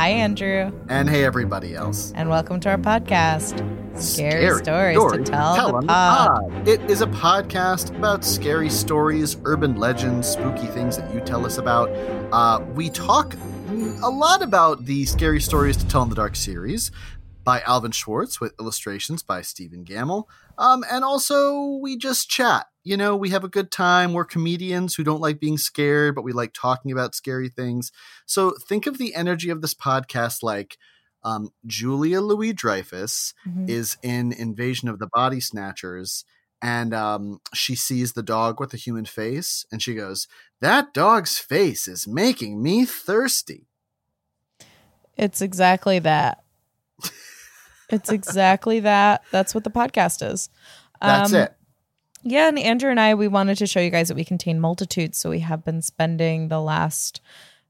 Hi, Andrew, And hey, everybody else. and welcome to our podcast. Scary, stories, stories to tell, on the pod. It is a podcast about scary stories, urban legends, spooky things that you tell us about. Uh, we talk a lot about the Scary Stories to Tell in the Dark series by Alvin Schwartz with illustrations by Stephen Gammell. Um, and also, we just chat. You know, we have a good time. We're comedians who don't like being scared, but we like talking about scary things. So think of the energy of this podcast like um, Julia Louis Dreyfus Mhm. is in Invasion of the Body Snatchers, and um, she sees the dog with the human face, and she goes, "That dog's face is making me thirsty." It's exactly that. it's exactly that. That's what the podcast is. That's Um, it. Yeah, and Andrew and I, we wanted to show you guys that we contain multitudes. So we have been spending the last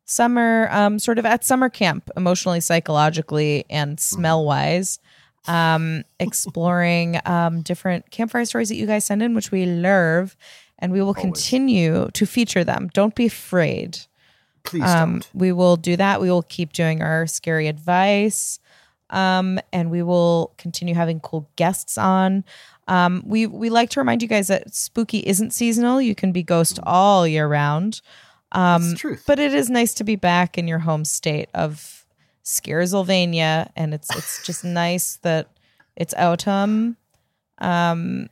summer um, sort of at summer camp, emotionally, psychologically, and smell wise, um, exploring um, different campfire stories that you guys send in, which we love. And we will continue to feature them. Don't be afraid. Please Um, don't. we will do that. We will keep doing our scary advice. Um, and we will continue having cool guests on. Um, we we like to remind you guys that spooky isn't seasonal. You can be ghost all year round. Um, It's truth. but it is nice to be back in your home state of Scaresylvania, and it's it's just nice that it's autumn. Um,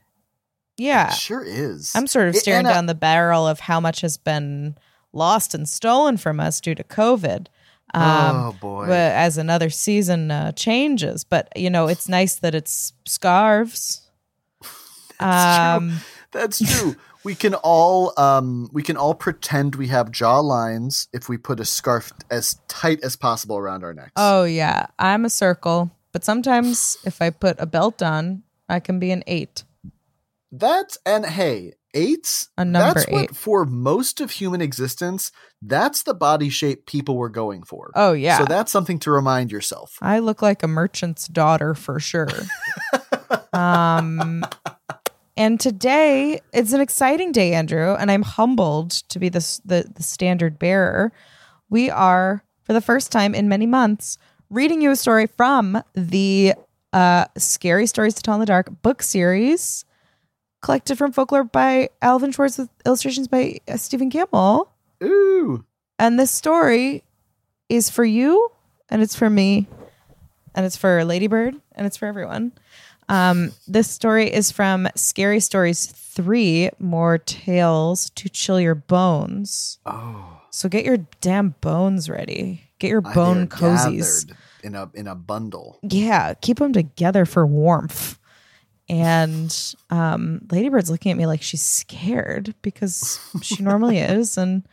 yeah, It sure is. I'm sort of staring uh, down the barrel of how much has been lost and stolen from us due to COVID. Um, oh boy. as another season uh, changes, but you know, it's nice that it's scarves. That's true. Um, That's true. we can all um we can all pretend we have jaw lines if we put a scarf as tight as possible around our necks. oh yeah, I'm a circle, but sometimes if I put a belt on, I can be an eight. That's and hey, eights. A number that's what for most of human existence. That's the body shape people were going for. Oh yeah, So that's something to remind yourself. I look like a merchant's daughter for sure. um, and today it's an exciting day, Andrew, and I'm humbled to be the, the the standard bearer. We are, for the first time in many months, reading you a story from the uh, "Scary Stories to Tell in the Dark" book series, collected from folklore by Alvin Schwartz with illustrations by uh, Stephen Gammell. Ooh, And this story is for you, and it's for me, and it's for Ladybird, and it's for everyone. Um, this story is from Scary Stories 3 More Tales to Chill Your Bones. oh, So get your damn bones ready. Get your bone they're cozies. in a in a bundle. Yeah, keep them together for warmth. And um, Ladybird's looking at me like she's scared because she normally is, and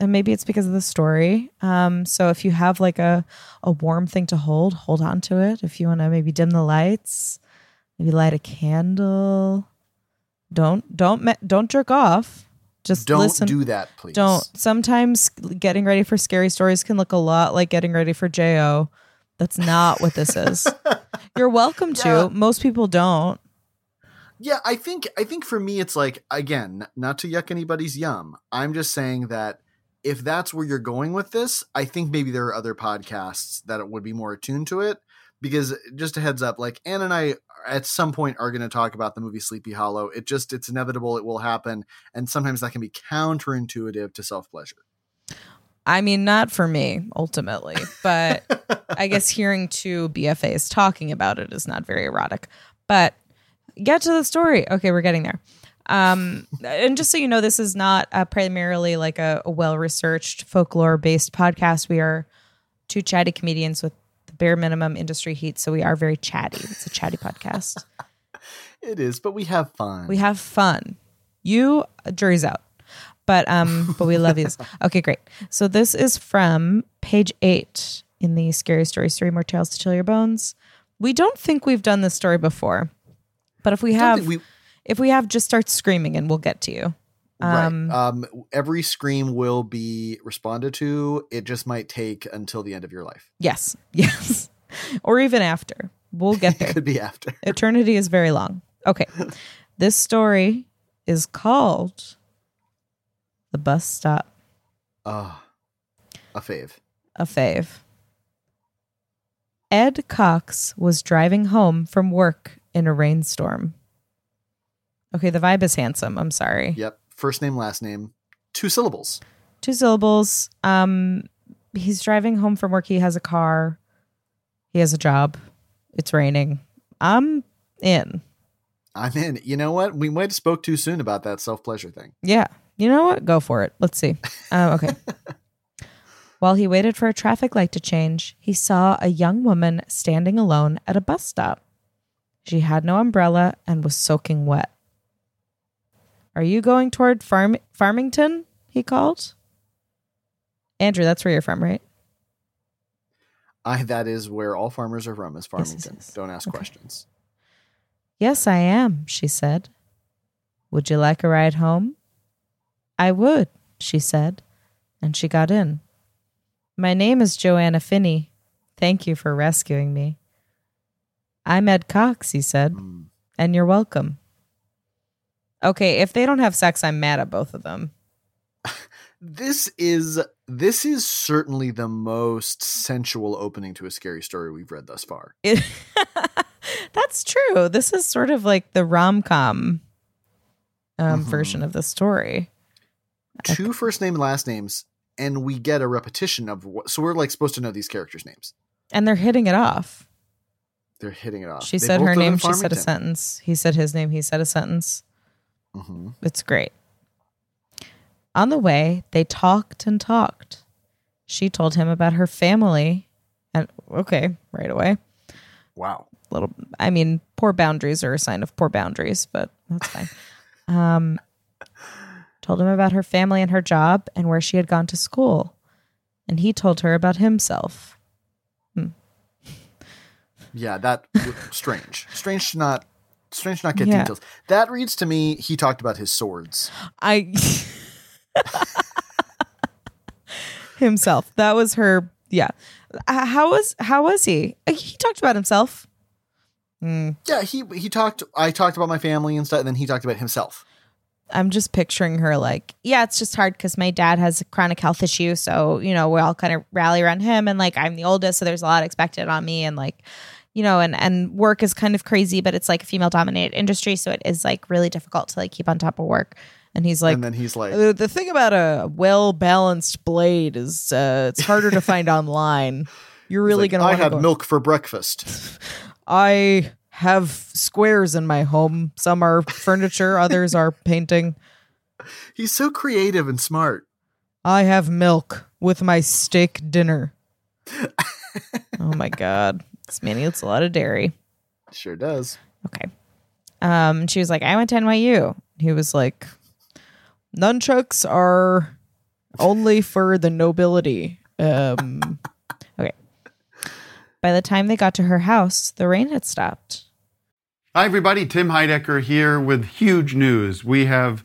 and maybe it's because of the story. Um, so if you have like a a warm thing to hold, hold on to it. If you want to maybe dim the lights, maybe light a candle. Don't don't don't jerk off. Just Don't listen. do that, please. Don't. Sometimes getting ready for scary stories can look a lot like getting ready for Jo. That's not what this is. You're welcome to. Yeah. Most people don't. Yeah, I think I think for me it's like again, not to yuck anybody's yum. I'm just saying that if that's where you're going with this, I think maybe there are other podcasts that would be more attuned to it. Because just a heads up, like Anne and I at some point are going to talk about the movie Sleepy Hollow. It just it's inevitable, it will happen, and sometimes that can be counterintuitive to self pleasure. I mean, not for me ultimately, but I guess hearing two BFAs talking about it is not very erotic. But get to the story. Okay, we're getting there. Um, and just so you know, this is not uh, primarily like a, a well researched folklore based podcast. We are two chatty comedians with bare minimum industry heat, so we are very chatty. It's a chatty podcast. It is, but we have fun. We have fun. You jury's out. But um but we love you. Okay, great. So this is from page 8 in the scary stories three more tales to chill your bones. We don't think we've done this story before. But if we have we- if we have just start screaming and we'll get to you. Um, right. Um, every scream will be responded to. It just might take until the end of your life. Yes. Yes. or even after. We'll get there. It could be after. Eternity is very long. Okay. This story is called The Bus Stop. Ah, a fave. a fave. Ed Cox was driving home from work in a rainstorm. Okay, the vibe is handsome. I'm sorry. Yep. First name, last name, two syllables. Two syllables. Um he's driving home from work. He has a car. He has a job. It's raining. I'm in. I'm in. You know what? We might have spoke too soon about that self pleasure thing. Yeah. You know what? Go for it. Let's see. Um, okay. While he waited for a traffic light to change, he saw a young woman standing alone at a bus stop. She had no umbrella and was soaking wet. Are you going toward Farm- Farmington? He called. Andrew, that's where you're from, right? I that is where all farmers are from is Yes, yes, Farmington. yes. Don't ask Okay. questions. Yes, I am, she said. Would you like a ride home? I would, she said, and she got in. My name is Joanna Finney. Thank you for rescuing me. I'm Ed Cox, he said, Mm. and you're welcome. Okay, if they don't have sex, I'm mad at both of them. This is this is certainly the most sensual opening to a scary story we've read thus far. It- That's true. This is sort of like the rom com um, Mhm. version of the story. Two first name and last names, and we get a repetition of what. So we're like supposed to know these characters' names. And they're hitting it off. They're hitting it off. She They said her name, she said a sentence. He said his name, he said a sentence. Mhm. It's great. On the way, they talked and talked. She told him about her family. And okay, right away. Wow. Little I mean, poor boundaries are a sign of poor boundaries, but that's fine. um told him about her family and her job and where she had gone to school. And he told her about himself. Yeah, that strange. Strange to not strange not get Yeah. details. That reads to me he talked about his swords. I himself. That was her. Yeah. Uh, How was how was he? Uh, He talked about himself. Mm, Yeah, he he talked I talked about my family and stuff, and then he talked about himself. I'm just picturing her like, yeah, it's just hard because my dad has a chronic health issue, so you know we all kind of rally around him, and like I'm the oldest, so there's a lot expected on me, and like, you know, and and work is kind of crazy, but it's like a female dominated industry, so it is like really difficult to like keep on top of work. And he's like, and then he's like, Uh, the thing about a well balanced blade is uh, it's harder to find online. You're really like, gonna. I wanna had go- milk for breakfast. I have squares in my home. Some are furniture, others are painting. He's so creative and smart. I have milk with my steak dinner. oh my god, this man eats a lot of dairy. Sure does. Okay. Um, she was like, I went to NYU. He was like, nunchucks are only for the nobility. Um, okay. By the time they got to her house, the rain had stopped. Hi, everybody. Tim Heidecker here with huge news. We have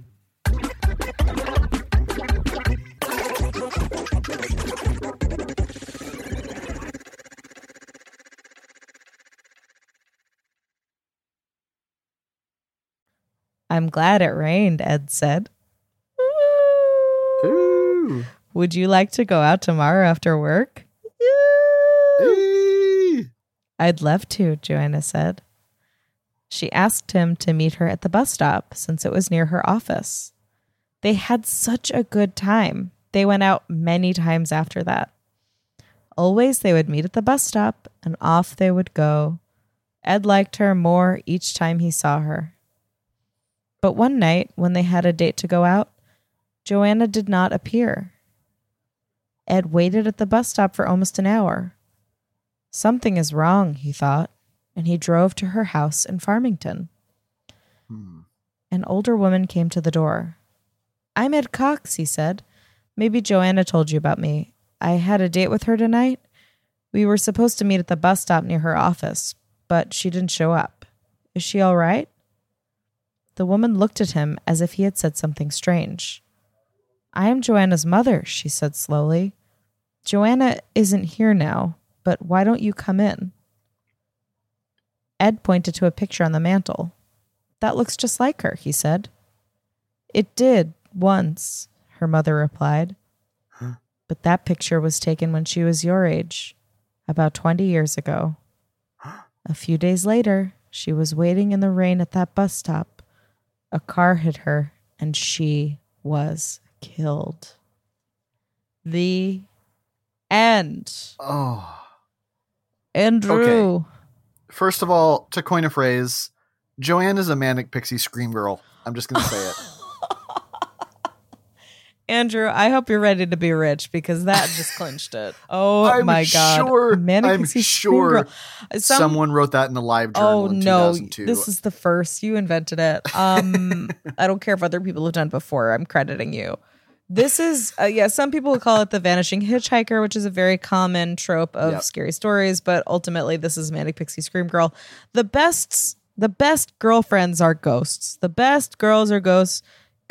I'm glad it rained, Ed said. Ooh. Would you like to go out tomorrow after work? I'd love to, Joanna said. She asked him to meet her at the bus stop since it was near her office. They had such a good time. They went out many times after that. Always they would meet at the bus stop and off they would go. Ed liked her more each time he saw her. But one night, when they had a date to go out, Joanna did not appear. Ed waited at the bus stop for almost an hour. Something is wrong, he thought, and he drove to her house in Farmington. Hmm. An older woman came to the door. I'm Ed Cox, he said. Maybe Joanna told you about me. I had a date with her tonight. We were supposed to meet at the bus stop near her office, but she didn't show up. Is she all right? The woman looked at him as if he had said something strange. I am Joanna's mother, she said slowly. Joanna isn't here now, but why don't you come in? Ed pointed to a picture on the mantel. That looks just like her, he said. It did, once, her mother replied. But that picture was taken when she was your age, about 20 years ago. A few days later, she was waiting in the rain at that bus stop. A car hit her, and she was killed. The end. Oh. Andrew. Okay. First of all, to coin a phrase, Joanne is a manic pixie scream girl. I'm just gonna say it. Andrew, I hope you're ready to be rich because that just clinched it. Oh my God. I'm my god. sure- I'm sure Some- Someone wrote that in the live journal Oh in no, 2002. this is the first. You invented it. Um I don't care if other people have done it before. I'm crediting you. This is uh, yeah, some people call it the vanishing hitchhiker, which is a very common trope of Yep. scary stories, but ultimately this is Manic Pixie Scream Girl. The best the best girlfriends are ghosts. The best girls are ghosts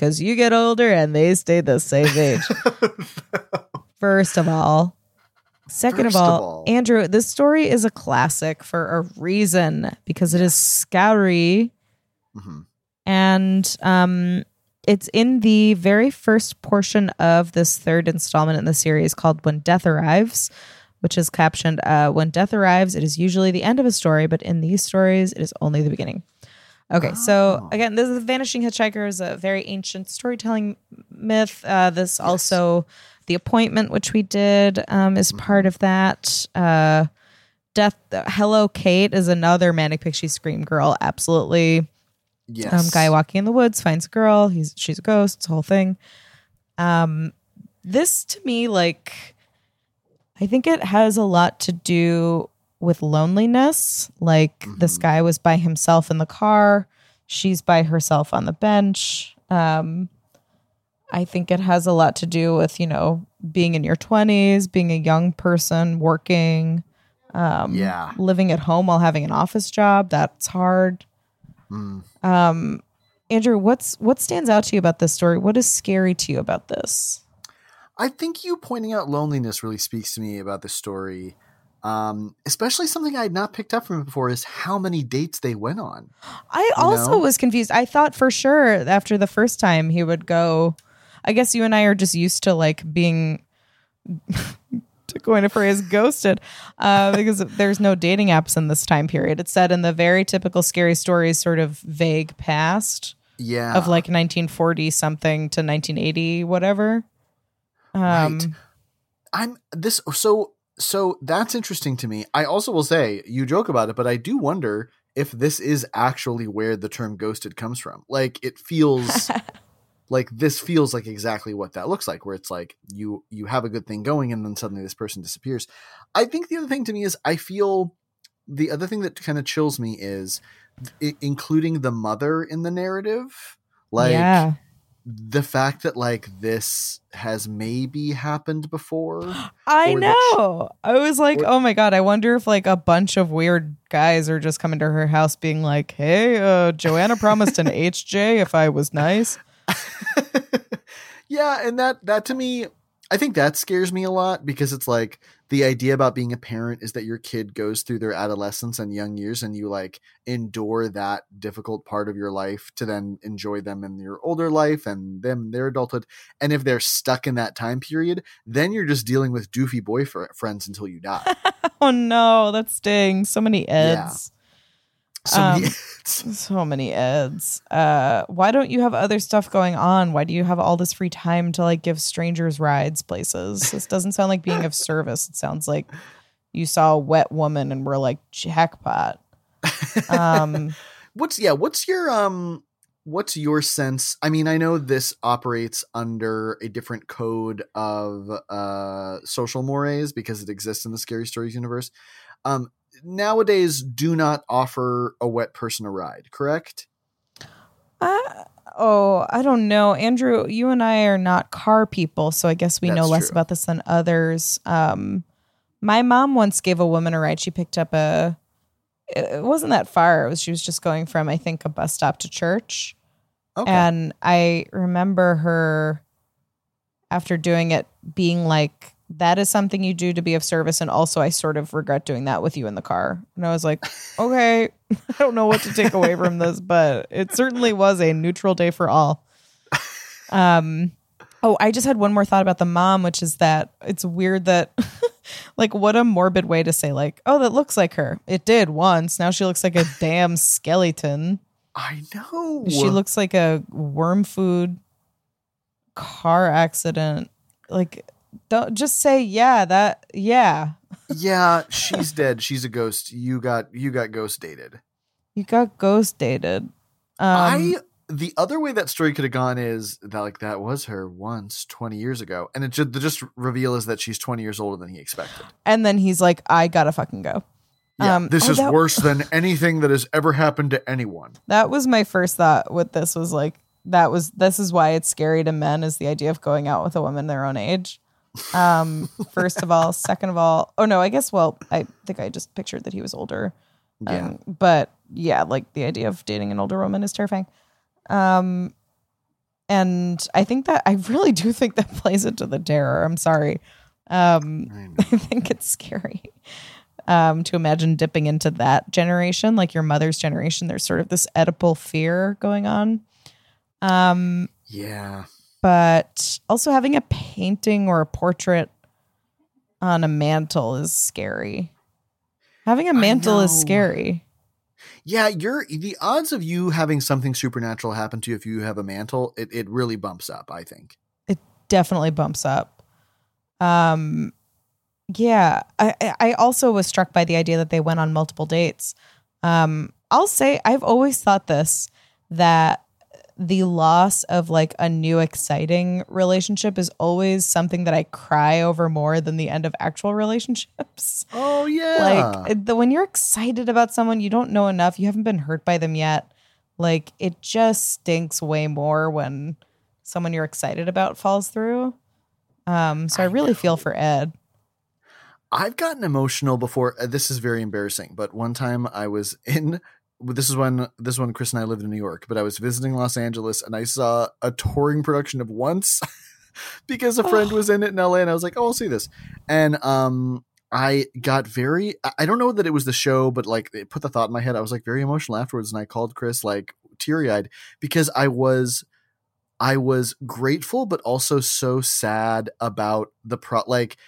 cuz you get older and they stay the same age. First of all, second of of all, all. Andrew, this story is a classic for a reason because it is scary Mhm. and um it's in the very first portion of this third installment in the series called When Death Arrives, which is captioned uh, When Death Arrives, it is usually the end of a story, but in these stories, it is only the beginning. Okay, so Oh. again, this is the Vanishing Hitchhiker is a very ancient storytelling myth. Uh, this also, the appointment which we did um, is part of that. Uh, Death, Hello Kate is another manic pixie scream girl. Absolutely, yes. um, guy walking in the woods finds a girl. He's she's a ghost. It's a whole thing. Um, this to me, like, I think it has a lot to do with loneliness. Like this guy was by himself in the car. She's by herself on the bench. Um, I think it has a lot to do with you know being in your twenties, being a young person, working, um, Yeah. living at home while having an office job. That's hard. Mm. Um, Andrew, what's what stands out to you about this story? What is scary to you about this? I think you pointing out loneliness really speaks to me about this story. Um, especially something I had not picked up from before is how many dates they went on. I also know? was confused. I thought for sure after the first time he would go. I guess you and I are just used to like being, to coin a phrase, ghosted, uh, because there's no dating apps in this time period. It's set in the very typical scary stories, sort of vague past Yeah. of like 1940 something to 1980, whatever. Um, Right. I'm this so so that's interesting to me. I also will say you joke about it, but I do wonder if this is actually where the term ghosted comes from. Like it feels like this feels like exactly what that looks like where it's like you you have a good thing going and then suddenly this person disappears. I think the other thing to me is I feel the other thing that kind of chills me is i- including the mother in the narrative. Like yeah. The fact that like this has maybe happened before. I that she- know. I was like, or- oh my god, I wonder if like a bunch of weird guys are just coming to her house being like, hey, uh, Joanna promised an HJ if I was nice. yeah, and that that to me, I think that scares me a lot because it's like the idea about being a parent is that your kid goes through their adolescence and young years and you like endure that difficult part of your life to then enjoy them in your older life and them their adulthood. And if they're stuck in that time period, then you're just dealing with doofy boyfriends until you die. Oh no, that stings. So many eds. So Um, yeah, So many ads. Uh, why don't you have other stuff going on? Why do you have all this free time to like give strangers rides places? This doesn't sound like being of service. It sounds like you saw a wet woman and were like jackpot. Um, what's yeah what's your um what's your sense i mean i know this operates under a different code of uh social mores because it exists in the scary stories universe um nowadays do not offer a wet person a ride correct Uh, oh, I don't know. Andrew, you and I are not car people, so I guess we know less true. about this than others. Um, my mom once gave a woman a ride. She picked up a, it wasn't that far. It was, she was just going from, I think, a bus stop to church. okay And I remember her, after doing it, being like, that is something you do to be of service. And also, I sort of regret doing that with you in the car. And I was like, okay, I don't know what to take away from this, but it certainly was a neutral day for all. Um, oh, I just had one more thought about the mom, which is that it's weird that, like, what a morbid way to say, like, oh, that looks like her. It did once. Now she looks like a damn skeleton. i know She looks like a worm food car accident. Like, don't just say, yeah, that, yeah, yeah she's dead she's a ghost you got you got ghost dated you got ghost dated. Um, I the other way that story could have gone is that like that was her once 20 years ago and it just the just reveal is that she's 20 years older than he expected and then he's like, I gotta fucking go. yeah Um, this oh, is that- worse than anything that has ever happened to anyone That was my first thought with this was like that was this is why it's scary to men is the idea of going out with a woman their own age. Um first of all, second of all, oh no, I guess well, I think I just pictured that he was older. Yeah. Um, but yeah, like the idea of dating an older woman is terrifying. Um and I think that I really do think that plays into the terror. I'm sorry. Um I. I think it's scary um, to imagine dipping into that generation, like your mother's generation. There's sort of this Oedipal fear going on. Um, yeah but also having a painting or a portrait on a mantle is scary. Having a mantle is scary. Yeah you're the odds of you having something supernatural happen to you if you have a mantle it, it really bumps up i think It definitely bumps up. Um, yeah, I, I- also was struck by the idea that they went on multiple dates. Um, I'll say I've always thought this that the loss of like a new exciting relationship is always something that I cry over more than the end of actual relationships. oh yeah Like the when you're excited about someone you don't know enough, you haven't been hurt by them yet. Like it just stinks way more when someone you're excited about falls through. Um, so I, I really feel for Ed. I've gotten emotional before. Uh, this is very embarrassing, but one time I was in. This is when this one Chris and I lived in New York, but I was visiting Los Angeles and I saw a touring production of Once because a friend was in it in LA, and I was like, "Oh, I'll see this." And um, I got very. I- don't know that it was the show, but like it put the thought in my head. I was like very emotional afterwards, and I called Chris like teary eyed because I was. I was grateful, but also so sad about the pro like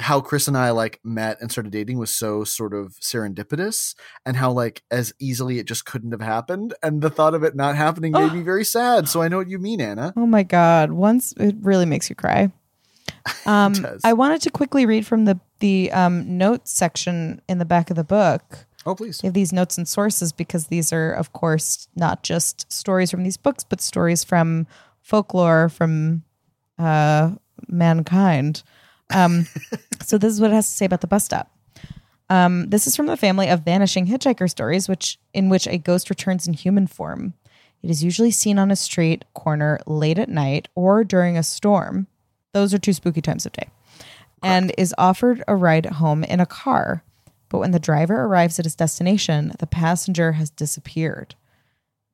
how Chris and I like met and started dating was so sort of serendipitous and how like as easily it just couldn't have happened. And the thought of it not happening made me very sad. So I know what you mean, Anna. Oh my god! Once it really makes you cry. Um, does. I wanted to quickly read from the the um, notes section in the back of the book. Oh, please. They have these notes and sources because these are, of course, not just stories from these books, but stories from folklore from uh, mankind. Um, so this is what it has to say about the bus stop. Um, this is from the family of vanishing hitchhiker stories, which in which a ghost returns in human form. It is usually seen on a street corner late at night or during a storm. Those are two spooky times of day. And is offered a ride home in a car. But when the driver arrives at his destination, the passenger has disappeared.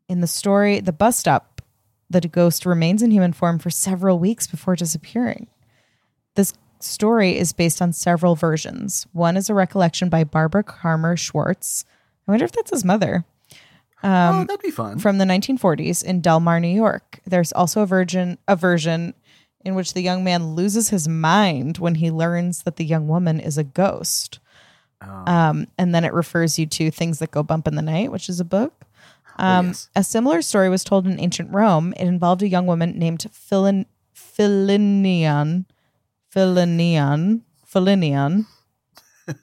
In the story, the bus stop, the ghost remains in human form for several weeks before disappearing. This story is based on several versions. One is a recollection by Barbara Carmer Schwartz. I wonder if that's his mother oh, that'd be fun. from the 1940s in Delmar, New York. There's also a version a version in which the young man loses his mind when he learns that the young woman is a ghost. Um, and then it refers you to Things That Go Bump in the Night, which is a book. Um, yes. A similar story was told in ancient Rome. It involved a young woman named Philin- Philinion. Philinion. Philinion.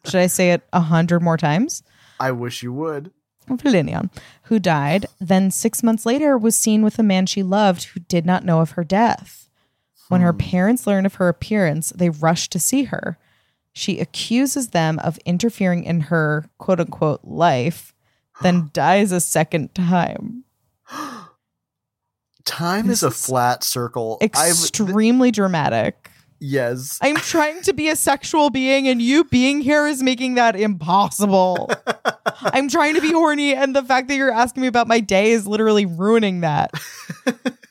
Should I say it a hundred more times? I wish you would. Valinion, who died, then six months later was seen with a man she loved who did not know of her death. When her hmm. parents learn of her appearance, they rush to see her. She accuses them of interfering in her quote unquote life, then dies a second time. Time is a flat circle. I've- Extremely dramatic. Yes. I'm trying to be a sexual being, and you being here is making that impossible. I'm trying to be horny, and the fact that you're asking me about my day is literally ruining that.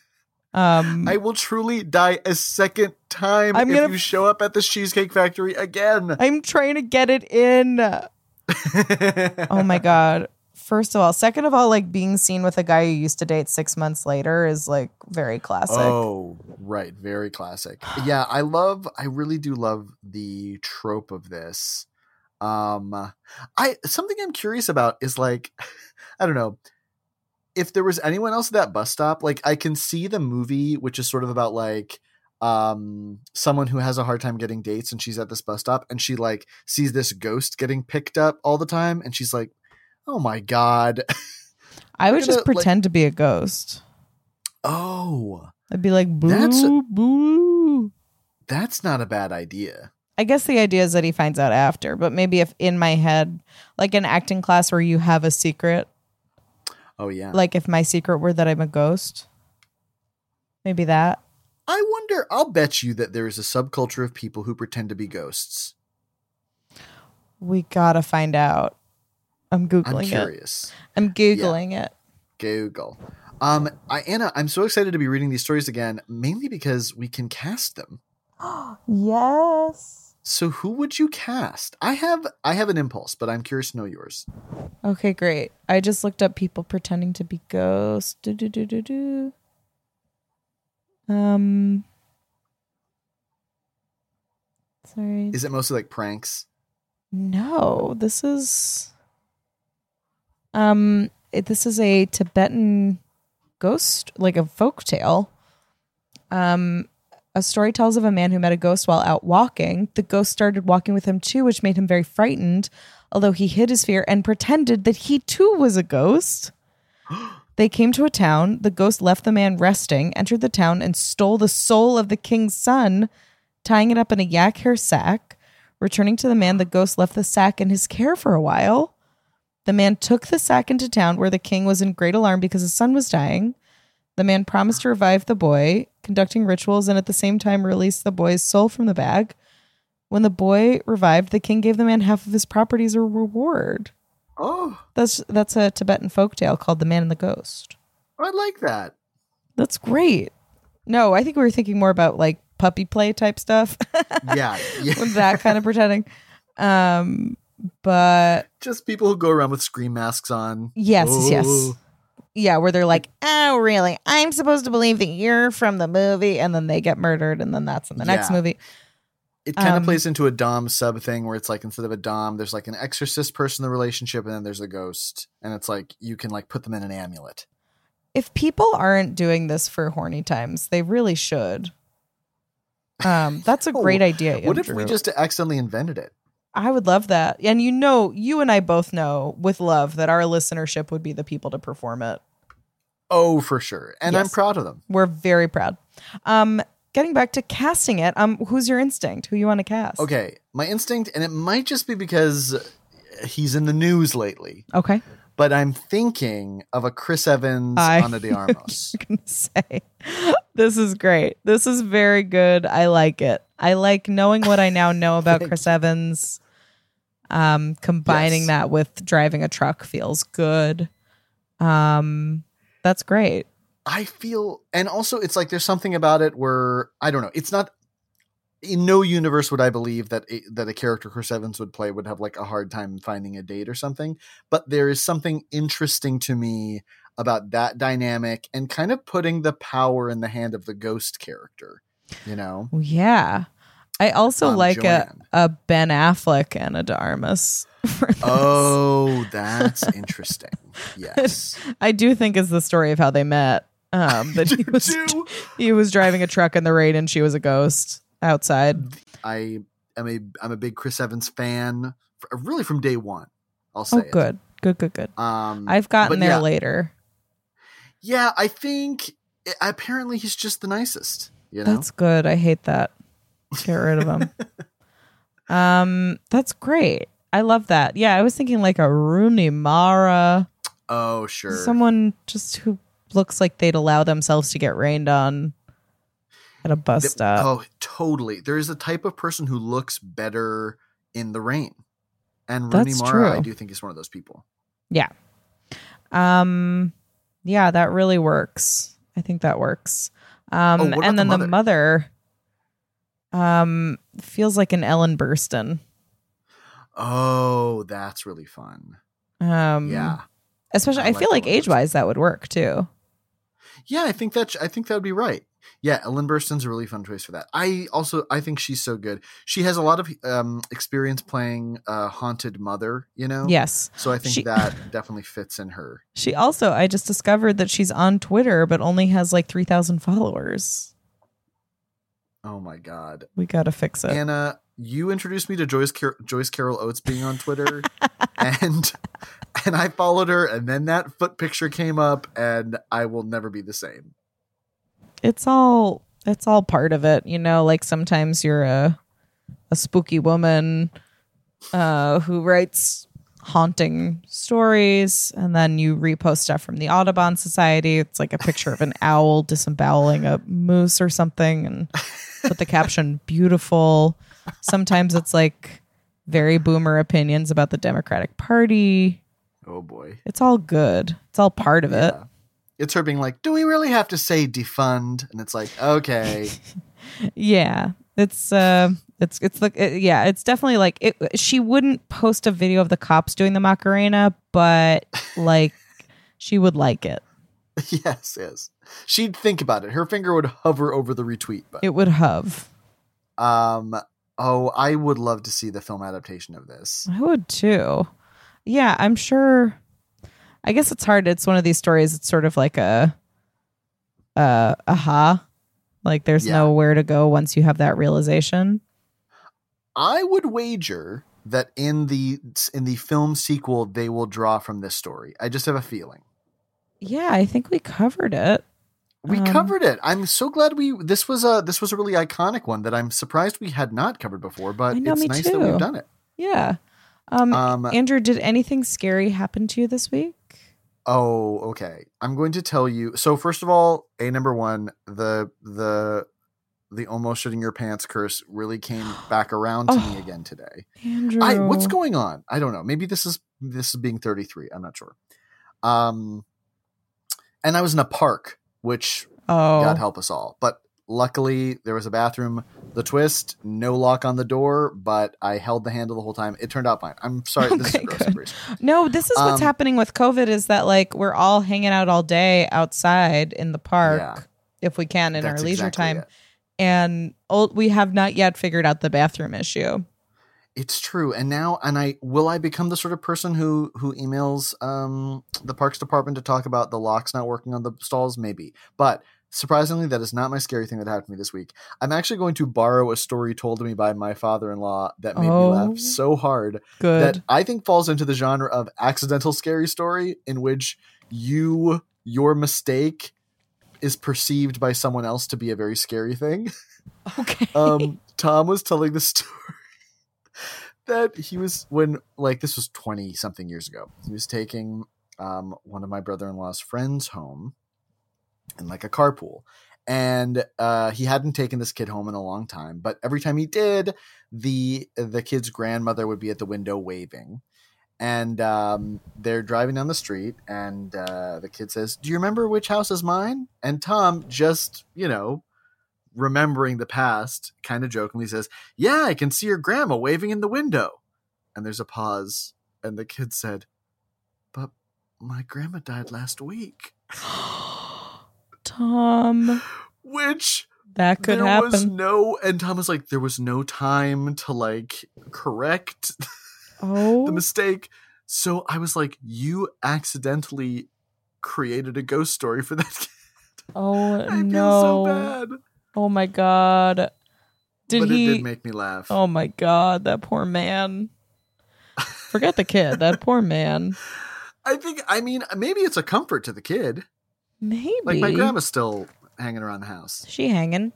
Um, I will truly die a second time I'm if gonna- you show up at the Cheesecake Factory again. I'm trying to get it in. Oh my god. First of all, second of all, like being seen with a guy you used to date six months later is like very classic. Oh, right. Very classic. Yeah, I love, I really do love the trope of this. Um, I, something I'm curious about is like, I don't know, if there was anyone else at that bus stop, like I can see the movie, which is sort of about like, um someone who has a hard time getting dates and she's at this bus stop and she like sees this ghost getting picked up all the time and she's like oh my god I would gonna, just like- pretend to be a ghost. oh I'd be like, boo, That's- boo. that's not a bad idea I guess the idea is that he finds out after, but maybe if in my head, like an acting class where you have a secret, oh yeah like if my secret were that I'm a ghost, maybe that. I wonder, I'll bet you that there is a subculture of people who pretend to be ghosts. We gotta find out. I'm googling it. I'm it. curious. I'm googling it. Google. Um, I, Anna, I'm so excited to be reading these stories again, mainly because we can cast them. Yes. So who would you cast? I have I have an impulse, but I'm curious to know yours. Okay, great. I just looked up people pretending to be ghosts. Do do do do do. Um. Sorry. Is it mostly like pranks? No, this is um it, this is a Tibetan ghost like a folk tale. Um a story tells of a man who met a ghost while out walking. The ghost started walking with him too, which made him very frightened, although he hid his fear and pretended that he too was a ghost. They came to a town. The ghost left the man resting, entered the town, and stole the soul of the king's son, tying it up in a yak hair sack. Returning to the man, the ghost left the sack in his care for a while. The man took the sack into town where the king was in great alarm because his son was dying. The man promised to revive the boy, conducting rituals, and at the same time release the boy's soul from the bag. When the boy revived, the king gave the man half of his property as a reward. Oh, That's that's a Tibetan folktale called "The Man and the Ghost." I like that. That's great. No, I think we were thinking more about like puppy play type stuff, Yeah, yeah. that kind of pretending. Um, but Just people who go around with scream masks on. yes, yes, Oh. yeah, where they're like, "Oh, really? I'm supposed to believe that you're from the movie," and then they get murdered, and then that's in the next movie. It kind of Um, plays into a dom sub thing where it's like instead of a dom, there's like an exorcist person in the relationship, and then there's a ghost, and it's like you can like put them in an amulet. If people aren't doing this for horny times, they really should. Um, that's a Oh, great idea. What if we just accidentally invented it? I would love that. And you know, you and I both know with love that our listenership would be the people to perform it. Oh, for sure, and I'm proud of them. We're very proud. Um, getting back to casting it, um, who's your instinct? Who you want to cast? Okay, my instinct, and it might just be because he's in the news lately. Okay. But I'm thinking of a Chris Evans I- Ana de Armas. gonna say this is great this is very good i like it i like knowing what i now know about chris evans um combining Yes. that with driving a truck feels good um that's great I feel, and also it's like there's something about it where I don't know. It's not in no universe would I believe that a, that a character Chris Evans would play would have like a hard time finding a date or something. But there is something interesting to me about that dynamic and kind of putting the power in the hand of the ghost character. You know, yeah i also Um, like a, Joanne. a ben affleck and a de Armas oh, that's interesting. Yes, i do think is the story of how they met um that he was he was driving a truck in the rain and she was a ghost outside I am a I'm a big Chris Evans fan, f- really from day one. I'll say oh it. good good good good Um, I've gotten there yeah, later. Yeah, I think eh, apparently he's just the nicest. You know, That's good. I hate that. Get rid of him. um, that's great. I love that. Yeah, I was thinking like a Rooney Mara, oh sure. someone just who looks like they'd allow themselves to get rained on at a bus Th- stop. Oh, totally. There is a type of person who looks better in the rain, and Rooney That's Mara, I do think is one of those people. Yeah. Um, yeah, that really works. I think that works. Um, Oh, and then the the mother, um, feels like an Ellen Burstyn. Oh, that's really fun. Um, Yeah, Especially, I I, like feel like age wise that would work too. yeah. I think that I think that would be right. Yeah, Ellen Burstyn's a really fun choice for that. I also I think she's so good. She has a lot of um, experience playing a haunted mother. You know. Yes. So I think She- that definitely fits in her. She also, I just discovered that she's on Twitter, but only has like 3,000 followers. Oh my god. We got to fix it. Anna, you introduced me to Joyce Car- Joyce Carol Oates being on Twitter, and and I followed her, and then that foot picture came up, and I will never be the same. It's all, it's all part of it. You know, like sometimes you're a, a spooky woman uh, who writes haunting stories and then you repost stuff from the Audubon Society. It's like a picture of an owl disemboweling a moose or something and put the caption beautiful. Sometimes it's like very boomer opinions about the Democratic Party. Oh boy, It's all good. It's all part of it. It's her being like, "Do we really have to say defund?" And it's like, okay, Yeah. It's uh it's it's the it- yeah, it's definitely like it she wouldn't post a video of the cops doing the Macarena, but like she would like it. yes, yes. She'd think about it. Her finger would hover over the retweet button. It would hove. Um. Oh, I would love to see the film adaptation of this. I would too. Yeah, I'm sure I guess it's hard. It's one of these stories it's sort of like a uh aha. Like there's Yeah. nowhere to go once you have that realization. I would wager that in the in the film sequel they will draw from this story. I just have a feeling. Yeah, I think we covered it. We Um, covered it. I'm so glad we this was a this was a really iconic one that I'm surprised we had not covered before, but know, it's me nice that too. we've done it. Yeah. Um, Um, Andrew, did anything scary happen to you this week? Oh, okay. I'm going to tell you. So first of all, a number one, the the the almost shitting your pants curse really came back around to me Oh. again today. Andrew. I what's going on? I don't know. Maybe this is this is being 33. I'm not sure. Um and I was in a park, which Oh, God help us all. But luckily there was a bathroom. The twist, no lock on the door, but I held the handle the whole time. It turned out fine. I'm sorry. this is Okay, gross. good. I'm very sorry. no, this is what's Um, happening with COVID is that like we're all hanging out all day outside in the park Yeah. if we can in our leisure exactly time. it. And old, we have not yet figured out the bathroom issue. It's true. And now and I will I become the sort of person who who emails um the parks department to talk about the locks not working on the stalls maybe. But surprisingly that is not my scary thing that happened to me this week. I'm actually going to borrow a story told to me by my father-in-law that made Oh. me laugh so hard Good. that I think falls into the genre of accidental scary story in which you your mistake is perceived by someone else to be a very scary thing. okay. um, Tom was telling the story that he was when like this was 20 something years ago. He was taking um one of my brother-in-law's friends home in like a carpool. And uh, he hadn't taken this kid home in a long time, but every time he did, the the kid's grandmother would be at the window waving, and um, they're driving down the street, and uh, the kid says, "Do you remember which house is mine?" And Tom just, you know, remembering the past, kind of jokingly says, "Yeah, I can see your grandma waving in the window." And there's a pause, and the kid said, "But my grandma died last week," Tom, which that could there was happen. no, and Tom was like, "There was no time to like correct." oh, the mistake. So I was like, you accidentally created a ghost story for that kid. oh I feel no. so bad. Oh my god. Did but he it did make me laugh. Oh my god, that poor man. Forget the kid, that poor man. I think I mean maybe it's a comfort to the kid. Maybe. Like my grandma's still hanging around the house. She hanging.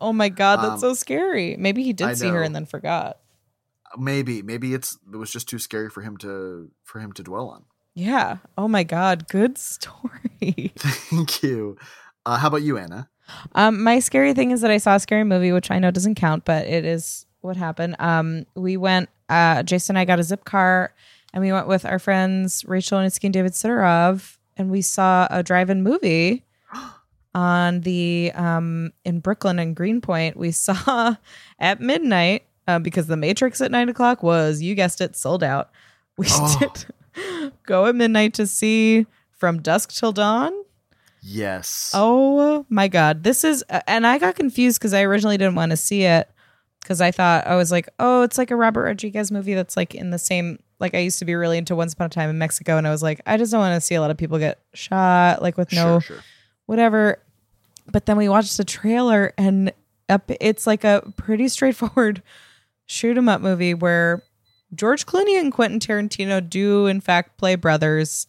Oh my god, that's Um, so scary. Maybe he I did see her and then forgot. Maybe maybe it's it was just too scary for him to for him to dwell on. Yeah. Oh my god, good story. Thank you. Uh, how about you, Anna? Um, my scary thing is that I saw a scary movie, which I know doesn't count, but it is what happened. Um, we went. Uh, Jason and I got a zip car, and we went with our friends Rachel and Nitsky and David Sidorov, and we saw a drive-in movie on the um in Brooklyn and Greenpoint. We saw at midnight uh, because the Matrix at nine o'clock was you guessed it sold out. We Oh. did go at midnight to see From Dusk Till Dawn. Yes. Oh my god, this is and I got confused because I originally didn't want to see it because I thought I was like, oh, it's like a Robert Rodriguez movie that's like in the same like I used to be really into Once Upon a Time in Mexico, and I was like, I just don't want to see a lot of people get shot like with no sure, sure. whatever. But then we watched the trailer, and up, it's like a pretty straightforward shoot 'em up movie where George Clooney and Quentin Tarantino do in fact play brothers.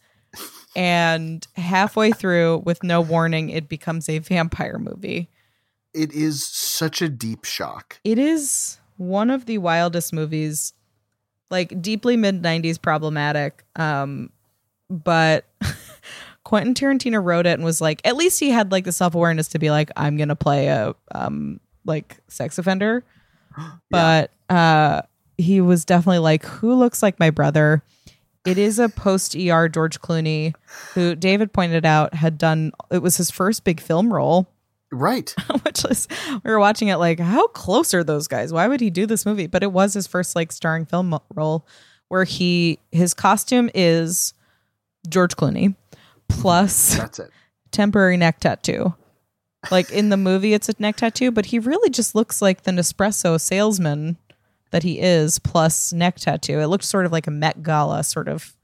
And halfway through, with no warning, it becomes a vampire movie. It is such a deep shock. It is one of the wildest movies, like deeply mid 90s problematic. Um, but Quentin Tarantino wrote it and was like, at least he had like the self awareness to be like, I'm gonna play a um like sex offender. But uh he was definitely like, who looks like my brother? It is a post ER George Clooney, who David pointed out had done it was his first big film role Right. which was we were watching it like how close are those guys? Why would he do this movie? But it was his first like starring film role where he his costume is george clooney plus That's it. temporary neck tattoo. Like in the movie it's a neck tattoo but he really just looks like the nespresso salesman that he is plus neck tattoo. It looked sort of like a met gala sort of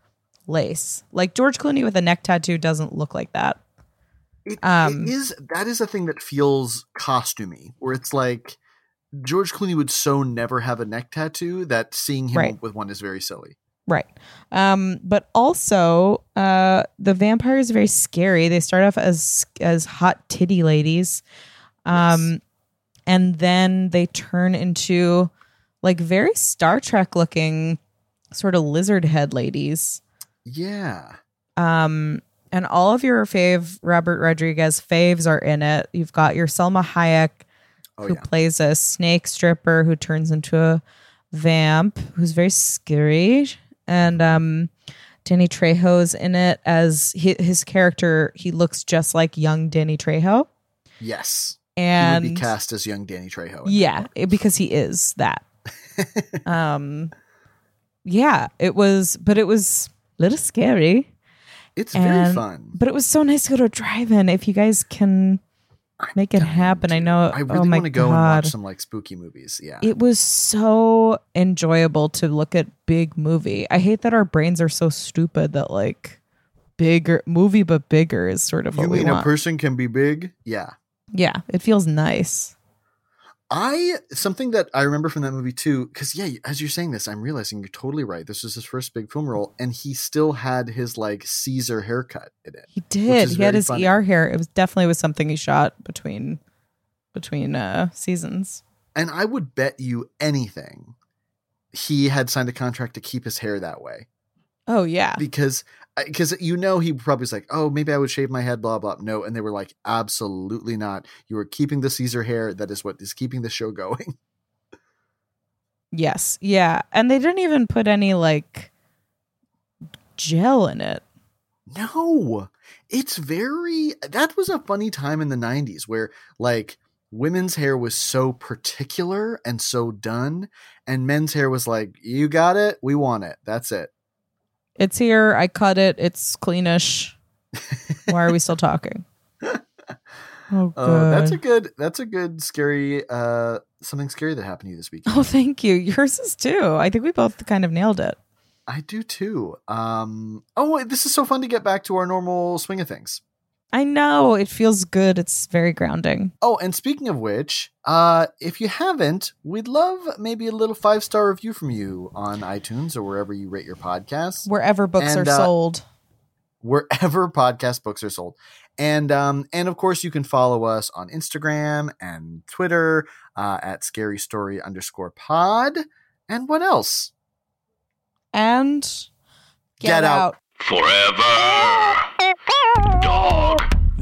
lace. Like george clooney with a neck tattoo doesn't look like that It, Um, it is that is a thing that feels costumey, where it's like George Clooney would so never have a neck tattoo that seeing him Right. with one is very silly. Right. Um, but also, uh, the vampires are very scary. They start off as as hot titty ladies, um, and then they turn into like very Star Trek looking sort of lizard head ladies. Yeah. Um, and all of your fave Robert Rodriguez faves are in it. You've got your Salma Hayek, Oh who yeah. plays a snake stripper who turns into a vamp, who's very scary. And um, Danny Trejo's in it as he, his character. He looks just like young Danny Trejo, Yes. and he be cast as young Danny Trejo. yeah, because he is that. um, yeah, it was, but it was a little scary. It's very fun. But it was so nice to go to a drive-in. If you guys can make it happen, I know. I oh really oh want to go God. and watch some like spooky movies. Yeah. It was so enjoyable to look at big movie. I hate that our brains are so stupid that like bigger movie but bigger is sort of you what we mean a person can be big? Yeah. yeah, it feels nice. I something that I remember from that movie too, because yeah, as you're saying this, I'm realizing you're totally right. This was his first big film role, and he still had his like Caesar haircut in it. He did. He had his funny. ER hair. It was definitely was something he shot between between uh seasons. And I would bet you anything he had signed a contract to keep his hair that way Oh yeah. because because you know he probably was like, oh, maybe I would shave my head, blah blah. No, and they were like, absolutely not. You are keeping the Caesar hair. That is what is keeping the show going. Yes. Yeah. And they didn't even put any like gel in it. No, it's very. That was a funny time in the '90s where like women's hair was so particular and so done, and men's hair was like, you got it, we want it. That's it. It's here. I cut it. It's cleanish. Why are we still talking? Oh, Oh, that's a good. good. That's a good scary. uh Something scary that happened to you this week. Oh, thank you. Yours is too. I think we both kind of nailed it. I do too. Um. Oh, this is so fun to get back to our normal swing of things. I know. It feels good. It's very grounding. Oh, and speaking of which, uh, if you haven't, we'd love maybe a little five star review from you on iTunes or wherever you rate your podcasts, Wherever books And, are uh, sold. wherever podcast books are sold. And um, and of course, you can follow us on Instagram and Twitter uh, at Scary Story underscore Pod. And what else? And get, Get out. out. Forever. Dog.